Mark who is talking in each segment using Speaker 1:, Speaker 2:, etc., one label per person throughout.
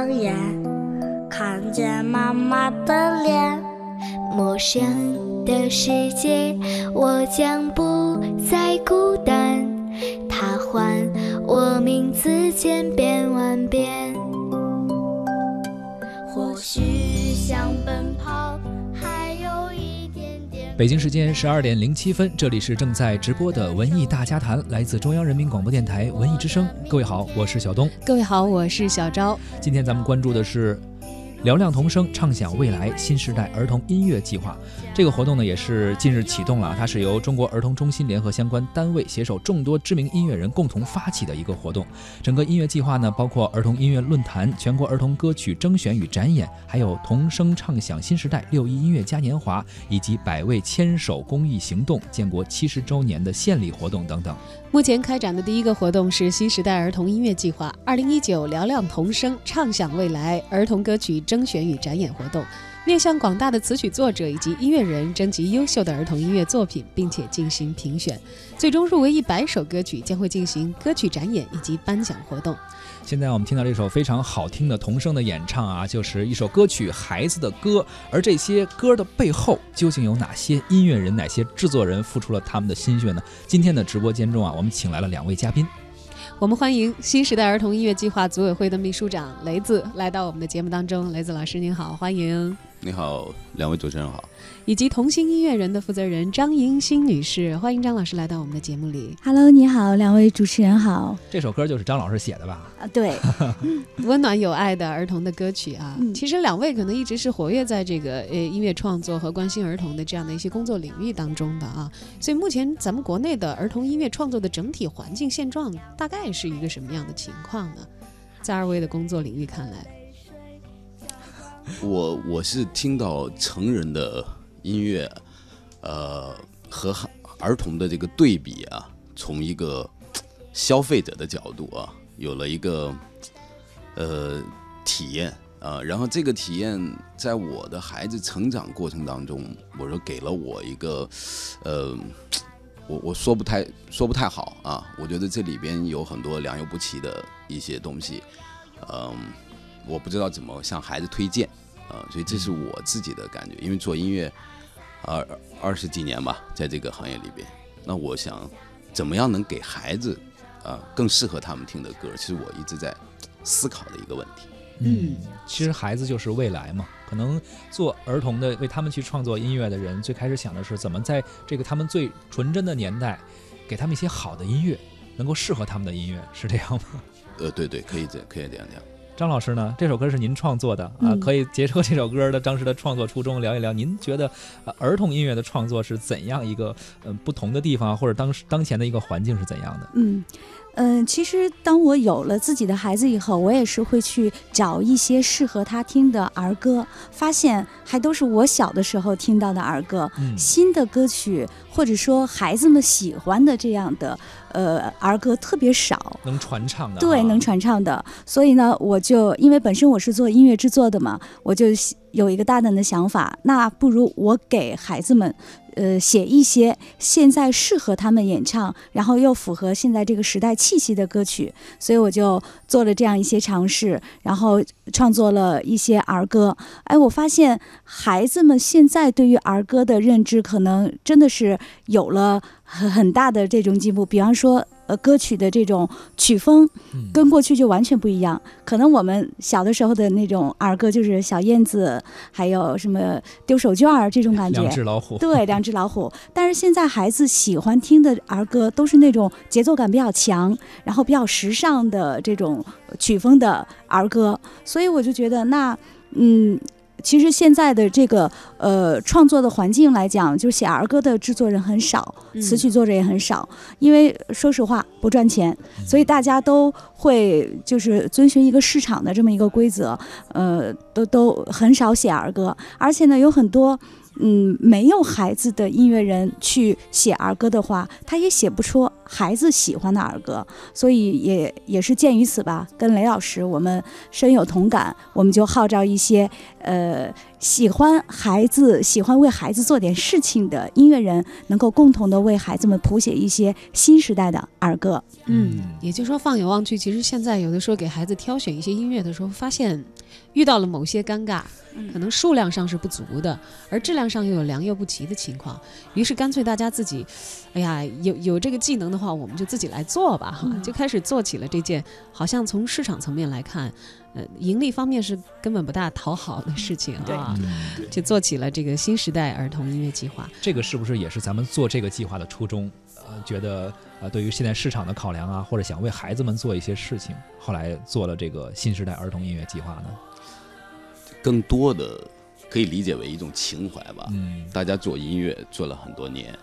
Speaker 1: 双眼，看见妈妈的脸。
Speaker 2: 陌生的世界，我将不
Speaker 3: 北京时间十二点零七分，这里是正在直播的文艺大家谈，来自中央人民广播电台文艺之声。各位好，我是小东。
Speaker 4: 各位好，我是小昭。
Speaker 3: 今天咱们关注的是。嘹亮童声，唱响未来新时代儿童音乐计划，这个活动呢也是近日启动了。它是由中国儿童中心联合相关单位携手众多知名音乐人共同发起的一个活动。整个音乐计划呢，包括儿童音乐论坛、全国儿童歌曲征选与展演，还有童声唱响新时代六一音乐嘉年华，以及百位牵手公益行动、建国七十周年的献礼活动等等。
Speaker 4: 目前开展的第一个活动是新时代儿童音乐计划二零一九嘹亮童声唱响未来儿童歌曲征选与展演活动，面向广大的词曲作者以及音乐人征集优秀的儿童音乐作品，并且进行评选，最终入围一百首歌曲将会进行歌曲展演以及颁奖活动。
Speaker 3: 现在我们听到这首非常好听的童声的演唱啊，就是一首歌曲《孩子的歌》，而这些歌的背后究竟有哪些音乐人、哪些制作人付出了他们的心血呢？今天的直播间中啊，我们请来了两位嘉宾，
Speaker 4: 我们欢迎新时代儿童音乐计划组委会的秘书长雷子来到我们的节目当中。雷子老师您好，欢迎。
Speaker 5: 你好，两位主持人好。
Speaker 4: 以及同心音乐人的负责人张莹新女士，欢迎张老师来到我们的节目里。
Speaker 6: Hello，你好，两位主持人好。
Speaker 3: 这首歌就是张老师写的吧？
Speaker 6: 啊，对，
Speaker 4: 温暖有爱的儿童的歌曲啊。其实两位可能一直是活跃在这个呃音乐创作和关心儿童的这样的一些工作领域当中的啊。所以目前咱们国内的儿童音乐创作的整体环境现状大概是一个什么样的情况呢？在二位的工作领域看来，
Speaker 5: 我我是听到成人的。音乐，呃，和儿童的这个对比啊，从一个消费者的角度啊，有了一个呃体验。啊，然后这个体验在我的孩子成长过程当中，我说给了我一个呃，我我说不太说不太好啊，我觉得这里边有很多良莠不齐的一些东西，嗯，我不知道怎么向孩子推荐。啊，所以这是我自己的感觉，因为做音乐。二二十几年吧，在这个行业里边，那我想，怎么样能给孩子，啊，更适合他们听的歌，其实我一直在思考的一个问题。
Speaker 3: 嗯，其实孩子就是未来嘛，可能做儿童的，为他们去创作音乐的人，最开始想的是怎么在这个他们最纯真的年代，给他们一些好的音乐，能够适合他们的音乐，是这样吗？
Speaker 5: 呃，对对，可以这可以这样讲。
Speaker 3: 张老师呢？这首歌是您创作的啊，可以结合这首歌的当时的创作初衷聊一聊。您觉得儿童音乐的创作是怎样一个呃不同的地方，或者当时当前的一个环境是怎样的？
Speaker 6: 嗯。嗯，其实当我有了自己的孩子以后，我也是会去找一些适合他听的儿歌，发现还都是我小的时候听到的儿歌。嗯新的歌曲或者说孩子们喜欢的这样的呃儿歌特别少，
Speaker 3: 能传唱的。
Speaker 6: 对，能传唱的。所以呢，我就因为本身我是做音乐制作的嘛，我就有一个大胆的想法，那不如我给孩子们。呃，写一些现在适合他们演唱，然后又符合现在这个时代气息的歌曲，所以我就做了这样一些尝试，然后创作了一些儿歌。哎，我发现孩子们现在对于儿歌的认知，可能真的是有了很很大的这种进步。比方说。呃，歌曲的这种曲风跟过去就完全不一样。可能我们小的时候的那种儿歌，就是小燕子，还有什么丢手绢儿这种感觉。
Speaker 3: 两只老虎。
Speaker 6: 对，两只老虎。但是现在孩子喜欢听的儿歌，都是那种节奏感比较强，然后比较时尚的这种曲风的儿歌。所以我就觉得，那嗯。其实现在的这个呃创作的环境来讲，就写儿歌的制作人很少，词曲作者也很少，因为说实话不赚钱，所以大家都会就是遵循一个市场的这么一个规则，呃，都都很少写儿歌，而且呢有很多。嗯，没有孩子的音乐人去写儿歌的话，他也写不出孩子喜欢的儿歌。所以也也是鉴于此吧，跟雷老师我们深有同感，我们就号召一些呃喜欢孩子、喜欢为孩子做点事情的音乐人，能够共同的为孩子们谱写一些新时代的儿歌。
Speaker 4: 嗯，也就是说，放眼望去，其实现在有的时候给孩子挑选一些音乐的时候，发现遇到了某些尴尬，可能数量上是不足的，而质量上又有良莠不齐的情况。于是干脆大家自己，哎呀，有有这个技能的话，我们就自己来做吧，哈，就开始做起了这件，好像从市场层面来看，呃，盈利方面是根本不大讨好的事情啊，就做起了这个新时代儿童音乐计划。
Speaker 3: 这个是不是也是咱们做这个计划的初衷？呃，觉得呃，对于现在市场的考量啊，或者想为孩子们做一些事情，后来做了这个新时代儿童音乐计划呢？
Speaker 5: 更多的可以理解为一种情怀吧。
Speaker 3: 嗯，
Speaker 5: 大家做音乐做了很多年，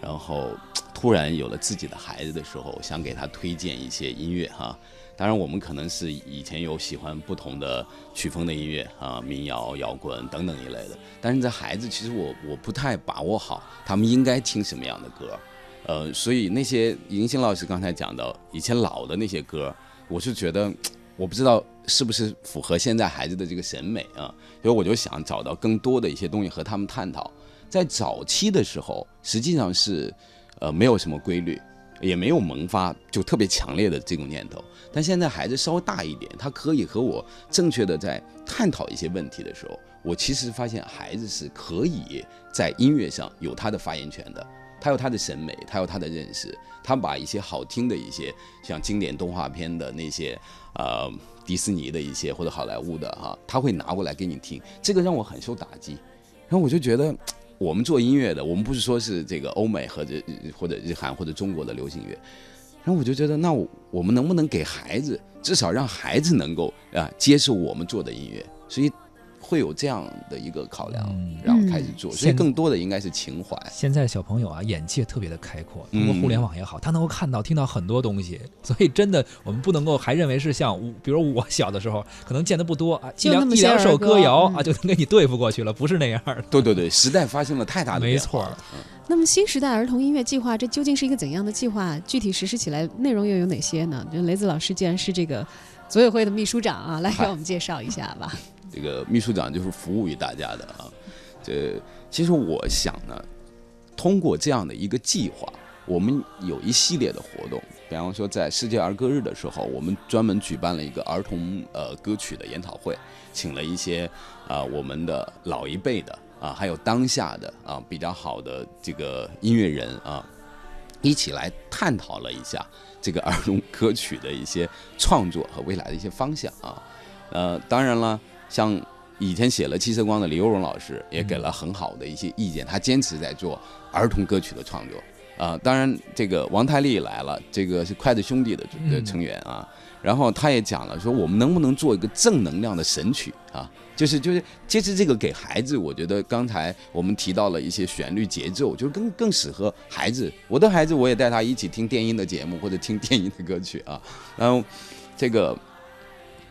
Speaker 5: 然后突然有了自己的孩子的时候，想给他推荐一些音乐哈。当然，我们可能是以前有喜欢不同的曲风的音乐啊，民谣、摇滚等等一类的。但是这孩子其实我我不太把握好，他们应该听什么样的歌。呃，所以那些银星老师刚才讲到以前老的那些歌，我是觉得我不知道是不是符合现在孩子的这个审美啊，所以我就想找到更多的一些东西和他们探讨。在早期的时候，实际上是呃没有什么规律，也没有萌发就特别强烈的这种念头。但现在孩子稍微大一点，他可以和我正确的在探讨一些问题的时候，我其实发现孩子是可以在音乐上有他的发言权的。他有他的审美，他有他的认识，他把一些好听的一些像经典动画片的那些，呃，迪士尼的一些或者好莱坞的哈，他会拿过来给你听，这个让我很受打击。然后我就觉得，我们做音乐的，我们不是说是这个欧美或者或者日韩或者中国的流行乐，然后我就觉得，那我们能不能给孩子，至少让孩子能够啊接受我们做的音乐？所以。会有这样的一个考量，然后开始做，所以更多的应该是情怀。
Speaker 3: 现在小朋友啊，眼界特别的开阔，通过互联网也好，他能够看到、听到很多东西。所以真的，我们不能够还认为是像，比如我小的时候，可能见的不多啊，一两一两首歌谣啊，就能给你对付过去了，不是那样的。
Speaker 5: 对对对，时代发生了太大的
Speaker 3: 变化。
Speaker 4: 那么新时代儿童音乐计划，这究竟是一个怎样的计划？具体实施起来内容又有哪些呢？就雷子老师既然是这个组委会的秘书长啊，来给我们介绍一下吧。
Speaker 5: 这个秘书长就是服务于大家的啊，这其实我想呢，通过这样的一个计划，我们有一系列的活动，比方说在世界儿歌日的时候，我们专门举办了一个儿童呃歌曲的研讨会，请了一些啊我们的老一辈的啊，还有当下的啊比较好的这个音乐人啊，一起来探讨了一下这个儿童歌曲的一些创作和未来的一些方向啊，呃，当然了。像以前写了《七色光》的李幼荣老师也给了很好的一些意见，他坚持在做儿童歌曲的创作啊。当然，这个王太利来了，这个是筷子兄弟的的成员啊。然后他也讲了，说我们能不能做一个正能量的神曲啊？就是就是，其实这个给孩子，我觉得刚才我们提到了一些旋律节奏，就是更更适合孩子。我的孩子，我也带他一起听电音的节目或者听电音的歌曲啊。然后这个。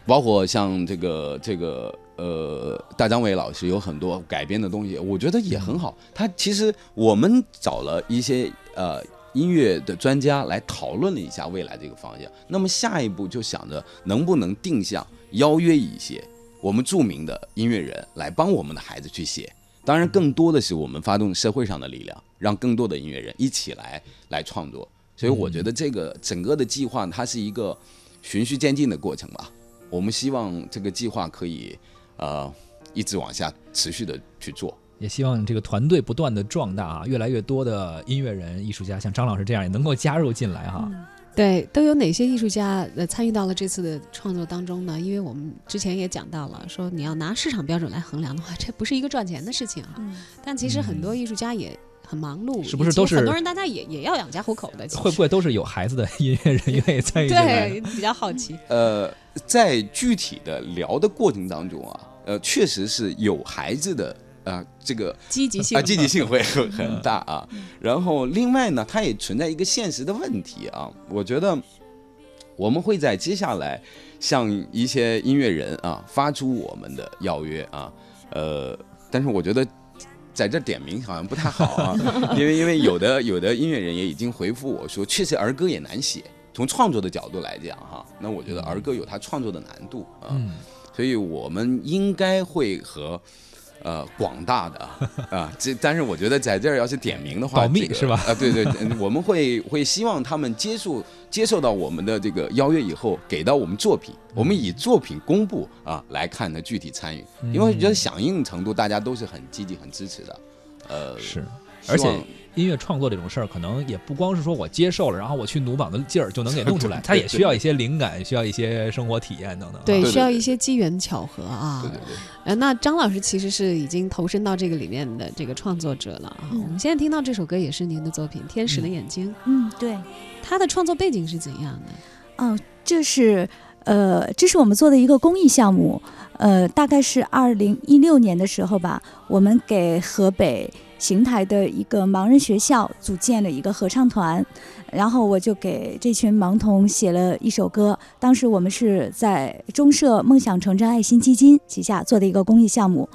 Speaker 5: 包括像这个这个呃，大张伟老师有很多改编的东西，我觉得也很好。他其实我们找了一些呃音乐的专家来讨论了一下未来这个方向。那么下一步就想着能不能定向邀约一些我们著名的音乐人来帮我们的孩子去写。当然，更多的是我们发动社会上的力量，让更多的音乐人一起来来创作。所以我觉得这个整个的计划它是一个循序渐进的过程吧。我们希望这个计划可以，呃，一直往下持续的去做，
Speaker 3: 也希望这个团队不断的壮大啊，越来越多的音乐人、艺术家像张老师这样也能够加入进来哈。
Speaker 4: 对，都有哪些艺术家呃参与到了这次的创作当中呢？因为我们之前也讲到了，说你要拿市场标准来衡量的话，这不是一个赚钱的事情啊。但其实很多艺术家也。很忙碌，
Speaker 3: 是不是都是
Speaker 4: 很多人？大家也也要养家糊口的。
Speaker 3: 会不会都是有孩子的音乐人愿意参与？
Speaker 4: 对，比较好奇。
Speaker 5: 呃，在具体的聊的过程当中啊，呃，确实是有孩子的啊，这个
Speaker 4: 积极性
Speaker 5: 啊，积极性会很很大啊。然后另外呢，它也存在一个现实的问题啊。我觉得我们会在接下来向一些音乐人啊发出我们的邀约啊，呃，但是我觉得。在这点名好像不太好啊，因为因为有的有的音乐人也已经回复我说，确实儿歌也难写，从创作的角度来讲哈，那我觉得儿歌有它创作的难度啊，所以我们应该会和呃广大的啊，这但是我觉得在这儿要是点名的话，
Speaker 3: 保密
Speaker 5: 这个
Speaker 3: 是吧？
Speaker 5: 啊，对对，嗯 我们会会希望他们接受接受到我们的这个邀约以后，给到我们作品，我们以作品公布啊来看的具体参与，因为我觉得响应程度大家都是很积极、很支持的，呃，
Speaker 3: 是，而且音乐创作这种事儿，可能也不光是说我接受了，然后我去努膀子劲儿就能给弄出来，它也需要一些灵感，需要一些生活体验等等啊。
Speaker 4: 对，需要一些机缘巧合啊。
Speaker 5: 对对对。
Speaker 4: 呃，那张老师其实是已经投身到这个里面的这个创作者了啊。
Speaker 6: 嗯
Speaker 4: 我们现在听到这首歌也是您的作品《天使的眼睛》，
Speaker 6: 嗯，对，
Speaker 4: 它的创作背景是怎样的？
Speaker 6: 哦，这是呃，这是我们做的一个公益项目，呃，大概是二零一六年的时候吧，我们给河北邢台的一个盲人学校组建了一个合唱团，然后我就给这群盲童写了一首歌。当时我们是在中社梦想成真爱心基金旗下做的一个公益项目，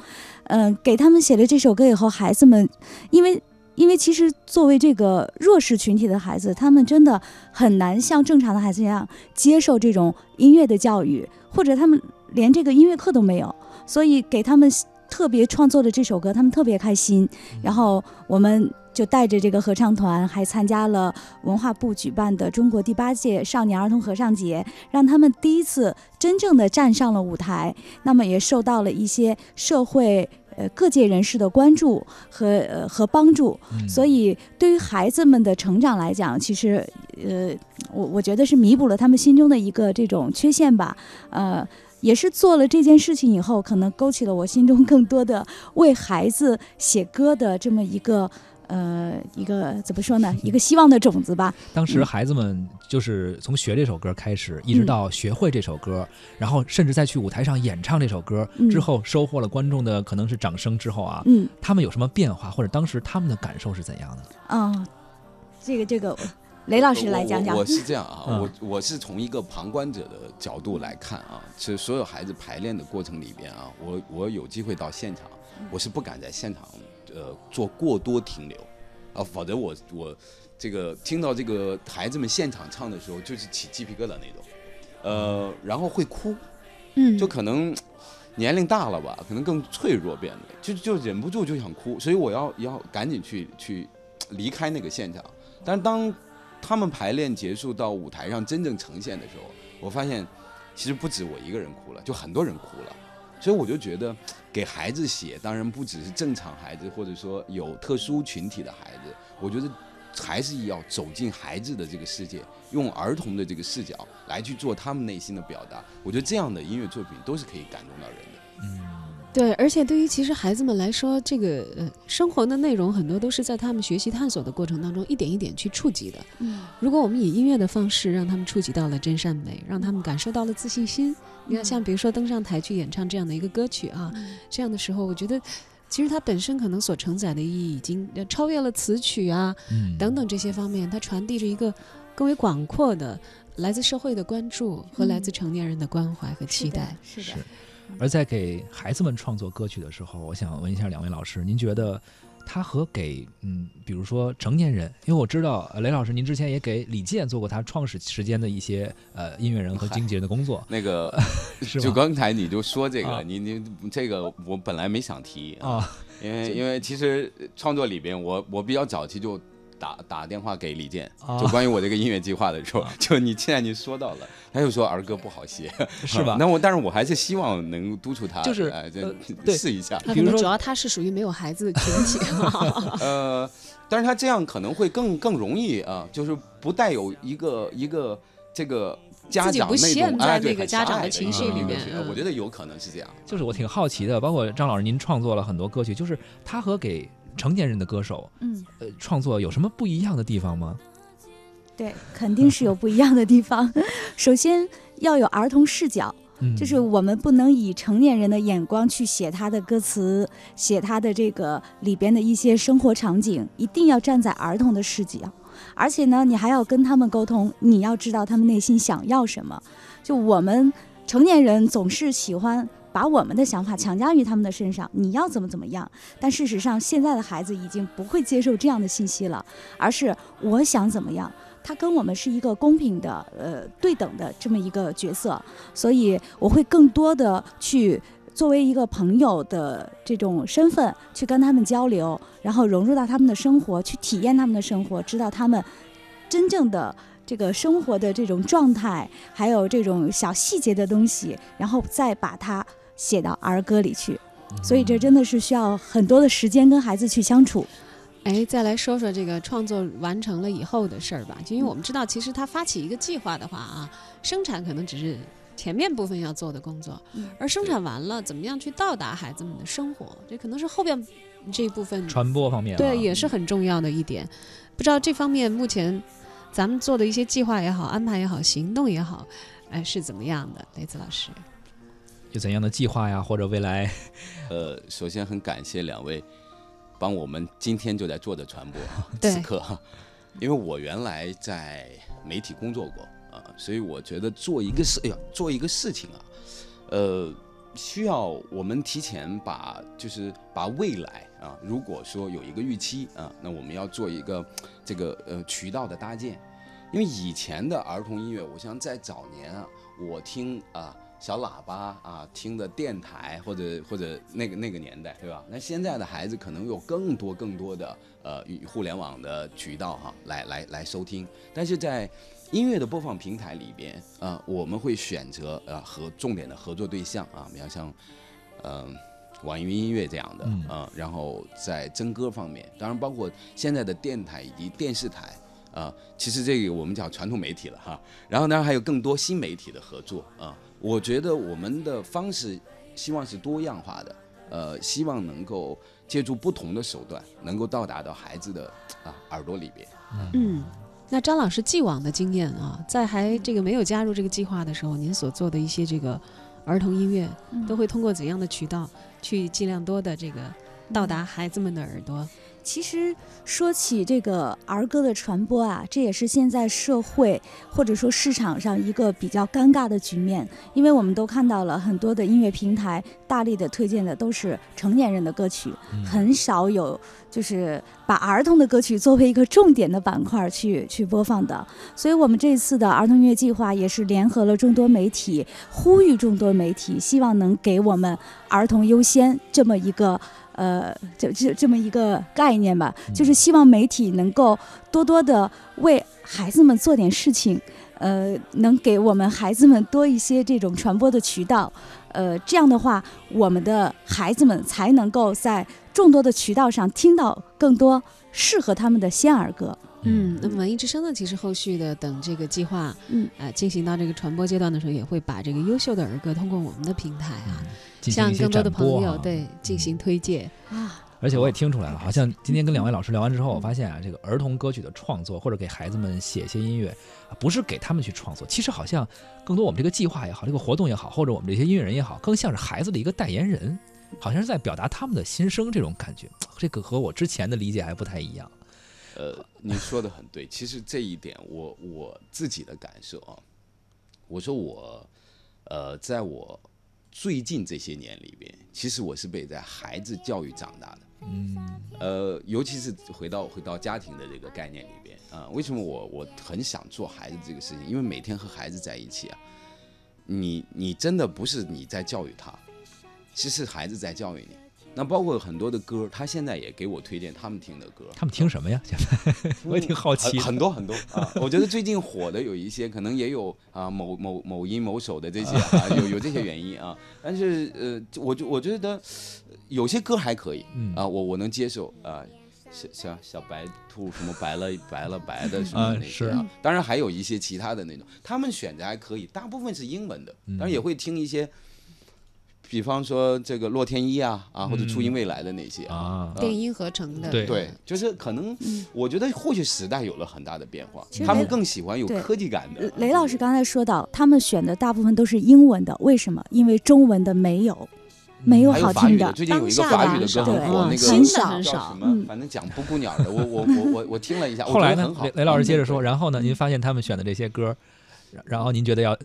Speaker 6: 嗯、给他们写了这首歌以后，孩子们因为。因为其实作为这个弱势群体的孩子，他们真的很难像正常的孩子一样接受这种音乐的教育，或者他们连这个音乐课都没有，所以给他们特别创作的这首歌，他们特别开心。然后我们就带着这个合唱团，还参加了文化部举办的中国第八届少年儿童合唱节，让他们第一次真正的站上了舞台。那么也受到了一些社会。呃，各界人士的关注和呃和帮助，
Speaker 3: 嗯
Speaker 6: 所以对于孩子们的成长来讲，其实呃，我我觉得是弥补了他们心中的一个这种缺陷吧。呃，也是做了这件事情以后，可能勾起了我心中更多的为孩子写歌的这么一个呃一个怎么说呢，一个希望的种子吧。
Speaker 3: 当时孩子们就是从学这首歌开始，一直
Speaker 6: 嗯
Speaker 3: 到学会这首歌，然后甚至再去舞台上演唱这首歌
Speaker 6: 嗯
Speaker 3: 之后，收获了观众的可能是掌声之后啊，
Speaker 6: 嗯
Speaker 3: 他们有什么变化，或者当时他们的感受是怎样的？
Speaker 6: 啊、这个这个，雷老师来讲讲
Speaker 5: 我我。我是这样啊，
Speaker 3: 嗯
Speaker 5: 我我是从一个旁观者的角度来看啊，其实所有孩子排练的过程里边啊，我我有机会到现场，我是不敢在现场呃做过多停留啊，否则我我这个听到这个孩子们现场唱的时候，就是起鸡皮疙瘩那种，呃，然后会哭，
Speaker 4: 嗯
Speaker 5: 就可能年龄大了吧，可能更脆弱变得，就就忍不住就想哭，所以我要要赶紧去去离开那个现场。但是当他们排练结束到舞台上真正呈现的时候，我发现其实不止我一个人哭了，就很多人哭了。所以我就觉得给孩子写，当然不只是正常孩子，或者说有特殊群体的孩子，我觉得还是要走进孩子的这个世界，用儿童的这个视角来去做他们内心的表达。我觉得这样的音乐作品都是可以感动到人的。
Speaker 4: 对，而且对于其实孩子们来说，这个呃生活的内容很多都是在他们学习探索的过程当中一点一点去触及的。
Speaker 6: 嗯
Speaker 4: 如果我们以音乐的方式让他们触及到了真善美，让他们感受到了自信心，你看像比如说登上台去演唱这样的一个歌曲啊，这样的时候，我觉得其实它本身可能所承载的意义已经呃超越了词曲啊
Speaker 3: 嗯，
Speaker 4: 等等这些方面，它传递着一个更为广阔的来自社会的关注和来自成年人的关怀和期待。
Speaker 6: 是的，
Speaker 3: 是。而在给孩子们创作歌曲的时候，我想问一下两位老师，您觉得他和给嗯，比如说成年人，因为我知道呃雷老师您之前也给李健做过他创始时间的一些呃音乐人和经纪人的工作，
Speaker 5: 那个，
Speaker 3: 是
Speaker 5: 就？刚才你就说这
Speaker 3: 啊。
Speaker 5: 个，你你这个我本来没想提啊，
Speaker 3: 啊，
Speaker 5: 因为 因为其实创作里边，我我比较早期就打打电话给李健，
Speaker 3: 啊。
Speaker 5: 就关于我这个音乐计划的时候，就你现在你说到了，他又说儿歌不好写，
Speaker 3: 是吧？
Speaker 5: 那我但是我还是希望能督促他，
Speaker 3: 就是
Speaker 5: 哎
Speaker 3: 对。
Speaker 5: 试一下，
Speaker 3: 比如说
Speaker 4: 主要他是属于没有孩子的群体，
Speaker 5: 呃，但是他这样可能会更更容易啊，就是不带有一个一个这个家
Speaker 4: 自己不
Speaker 5: 长那
Speaker 4: 陷在
Speaker 5: 种哎对
Speaker 4: 那个家长的情
Speaker 3: 绪里面。
Speaker 5: 我觉得有可能是这样。
Speaker 3: 就是我挺好奇的，包括张老师您创作了很多歌曲，就是他和给成年人的歌手
Speaker 6: 嗯，
Speaker 3: 呃创作有什么不一样的地方吗？
Speaker 6: 对，肯定是有不一样的地方。首先要有儿童视角，
Speaker 3: 嗯，
Speaker 6: 就是我们不能以成年人的眼光去写他的歌词，写他的这个里边的一些生活场景，一定要站在儿童的视角。而且呢，你还要跟他们沟通，你要知道他们内心想要什么。就我们成年人总是喜欢把我们的想法强加于他们的身上，你要怎么怎么样。但事实上，现在的孩子已经不会接受这样的信息了，而是我想怎么样。他跟我们是一个公平的、呃对等的这么一个角色，所以我会更多的去作为一个朋友的这种身份去跟他们交流，然后融入到他们的生活，去体验他们的生活，知道他们真正的这个生活的这种状态，还有这种小细节的东西，然后再把它写到儿歌里去。所以这真的是需要很多的时间跟孩子去相处。
Speaker 4: 哎，再来说说这个创作完成了以后的事儿吧。就因为我们知道，其实他发起一个计划的话啊，生产可能只是前面部分要做的工作，
Speaker 6: 嗯
Speaker 4: 而生产完了，怎么样去到达孩子们的生活，这可能是后边这一部分
Speaker 3: 传播方面啊
Speaker 4: 对也是很重要的一点。不知道这方面目前咱们做的一些计划也好、安排也好、行动也好，哎是怎么样的？雷子老师，
Speaker 3: 有怎样的计划呀，或者未来
Speaker 5: 呃，首先很感谢两位帮我们今天就在做的传播
Speaker 4: 对
Speaker 5: 此刻，因为我原来在媒体工作过啊、所以我觉得做一个事，哎呀，做一个事情啊，呃，需要我们提前把就是把未来啊，如果说有一个预期啊，那我们要做一个这个呃渠道的搭建，因为以前的儿童音乐，我想在早年啊，我听啊。小喇叭啊，听的电台或者或者那个那个年代，对吧？那现在的孩子可能有更多更多的呃与互联网的渠道哈、来来来收听，但是在音乐的播放平台里边啊、我们会选择呃和重点的合作对象啊，比方像嗯、网易云音乐这样的
Speaker 3: 嗯
Speaker 5: 啊、然后在真歌方面，当然包括现在的电台以及电视台。啊，其实这个我们叫传统媒体了哈，然后呢还有更多新媒体的合作啊，我觉得我们的方式希望是多样化的，呃，希望能够借助不同的手段，能够到达到孩子的啊耳朵里边。
Speaker 4: 嗯，那张老师既往的经验啊，在还这个没有加入这个计划的时候，您所做的一些这个儿童音乐，
Speaker 6: 嗯。
Speaker 4: 都会通过怎样的渠道去尽量多的这个到达孩子们的耳朵？
Speaker 6: 其实说起这个儿歌的传播啊，这也是现在社会或者说市场上一个比较尴尬的局面，因为我们都看到了很多的音乐平台大力的推荐的都是成年人的歌曲，
Speaker 3: 嗯
Speaker 6: 很少有就是把儿童的歌曲作为一个重点的板块去去播放的。所以我们这次的儿童音乐计划也是联合了众多媒体，呼吁众多媒体，希望能给我们儿童优先这么一个。呃，这这这么一个概念吧，就是希望媒体能够多多的为孩子们做点事情，呃，能给我们孩子们多一些这种传播的渠道，呃，这样的话，我们的孩子们才能够在众多的渠道上听到更多适合他们的仙儿歌。
Speaker 4: 嗯，那么文艺之声呢，其实后续的等这个计划，
Speaker 6: 嗯，
Speaker 4: 呃，进行到这个传播阶段的时候，也会把这个优秀的儿歌通过我们的平台啊，向更多的朋友对进行推荐。
Speaker 6: 啊，
Speaker 3: 而且我也听出来了，好像今天跟两位老师聊完之后，我发现啊，这个儿童歌曲的创作或者给孩子们写一些音乐，啊不是给他们去创作，其实好像更多我们这个计划也好，这个活动也好，或者我们这些音乐人也好，更像是孩子的一个代言人，好像是在表达他们的心声这种感觉。这个和我之前的理解还不太一样。
Speaker 5: 呃，你说的很对，其实这一点我我自己的感受啊，我说我呃，在我最近这些年里边，其实我是被在孩子教育长大的。
Speaker 3: 嗯，
Speaker 5: 呃，尤其是回到回到家庭的这个概念里边啊、为什么我我很想做孩子这个事情？因为每天和孩子在一起啊，你你真的不是你在教育他，其实孩子在教育你。那包括很多的歌，他现在也给我推荐他们听的歌，
Speaker 3: 他们听什么呀？现在 我也挺好奇的。
Speaker 5: 很很多很多啊！我觉得最近火的有一些，可能也有啊某某某音某手的这些啊，有有这些原因啊。但是呃，我就我觉得呃有些歌还可以
Speaker 3: 嗯
Speaker 5: 啊，我我能接受啊。小小小白兔什么白了白了白的什么
Speaker 3: 啊
Speaker 5: 那些
Speaker 3: 是
Speaker 5: 啊，当然还有一些其他的那种，他们选择还可以，大部分是英文的，
Speaker 3: 嗯
Speaker 5: 当然也会听一些，比方说这个洛天依啊啊或者初音
Speaker 3: 嗯
Speaker 5: 未来的那些
Speaker 3: 啊
Speaker 4: 电音合成的，
Speaker 3: 对
Speaker 5: 对，就是可能，我觉得或许时代有了很大的变化他们更喜欢有科技感的。
Speaker 6: 雷老师刚才说到，他们选的大部分都是英文的，为什么？因为中文的没有，没有好听的。
Speaker 5: 最近有一个法语的
Speaker 4: 的
Speaker 5: 歌很火，
Speaker 6: 很
Speaker 5: 那个
Speaker 6: 很少
Speaker 4: 很少
Speaker 5: 叫什么
Speaker 6: 嗯？
Speaker 5: 反正讲布谷鸟的，我我我我我听了一下，
Speaker 3: 后来呢雷。雷老师接着
Speaker 5: 嗯
Speaker 3: 说，然后呢？您发现他们选的这些歌，然然后您觉得要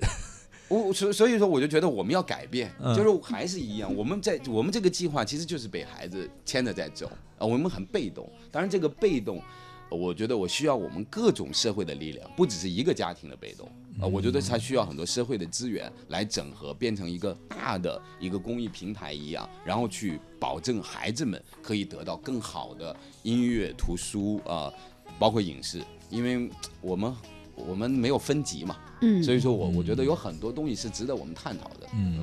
Speaker 5: 我所所以说，我就觉得我们要改变，
Speaker 3: 嗯。
Speaker 5: 就是还是一样，我们在我们这个计划其实就是被孩子牵着在走啊，我们很被动。当然，这个被动，我觉得我需要我们各种社会的力量，不只是一个家庭的被动。啊、我觉得它需要很多社会的资源来整合，变成一个大的一个公益平台一样，然后去保证孩子们可以得到更好的音乐、图书啊、包括影视，因为我们我们没有分级嘛，
Speaker 4: 嗯
Speaker 5: 所以说我我觉得有很多东西是值得我们探讨的。
Speaker 3: 嗯，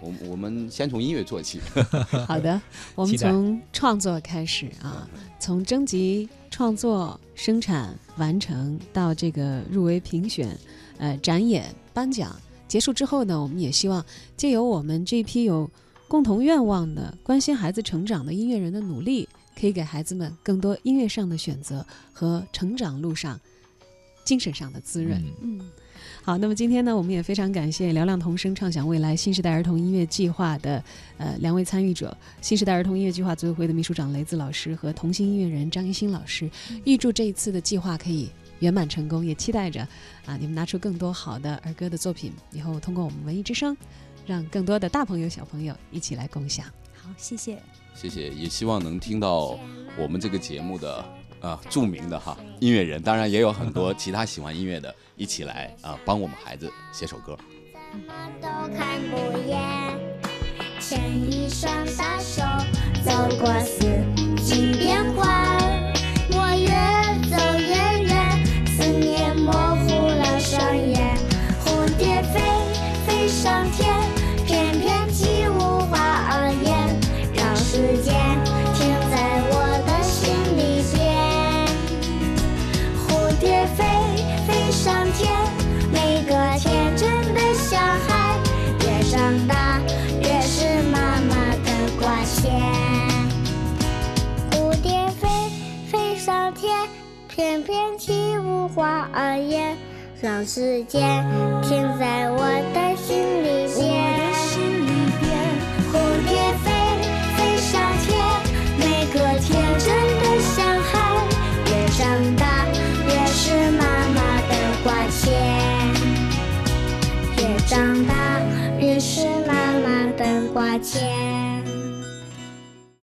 Speaker 5: 我我们先从音乐做起。
Speaker 4: 好的，我们从创作开始啊，从征集、创作、生产、完成到这个入围评选、呃展演、颁奖结束之后呢，我们也希望借由我们这批有共同愿望的、关心孩子成长的音乐人的努力，可以给孩子们更多音乐上的选择和成长路上精神上的滋润。
Speaker 3: 嗯
Speaker 6: 嗯，
Speaker 4: 好，那么今天呢，我们也非常感谢嘹亮童声畅想未来新时代儿童音乐计划的呃两位参与者，新时代儿童音乐计划组委会的秘书长雷子老师和童心音乐人张一新老师。预祝这一次的计划可以圆满成功，也期待着啊你们拿出更多好的儿歌的作品，以后通过我们文艺之声，让更多的大朋友小朋友一起来共享。
Speaker 6: 好，谢谢。
Speaker 5: 谢谢，也希望能听到我们这个节目的啊著名的哈音乐人，当然也有很多其他喜欢音乐的，一起来啊帮我们孩子写首歌。
Speaker 1: 都看不厌，牵一双大手，走过四季变换。花儿艳，让时间停在我的心里边。蝴蝶飞飞上天，每个天真的小孩，越长大越是妈妈的挂牵，越长大越是妈妈的挂牵。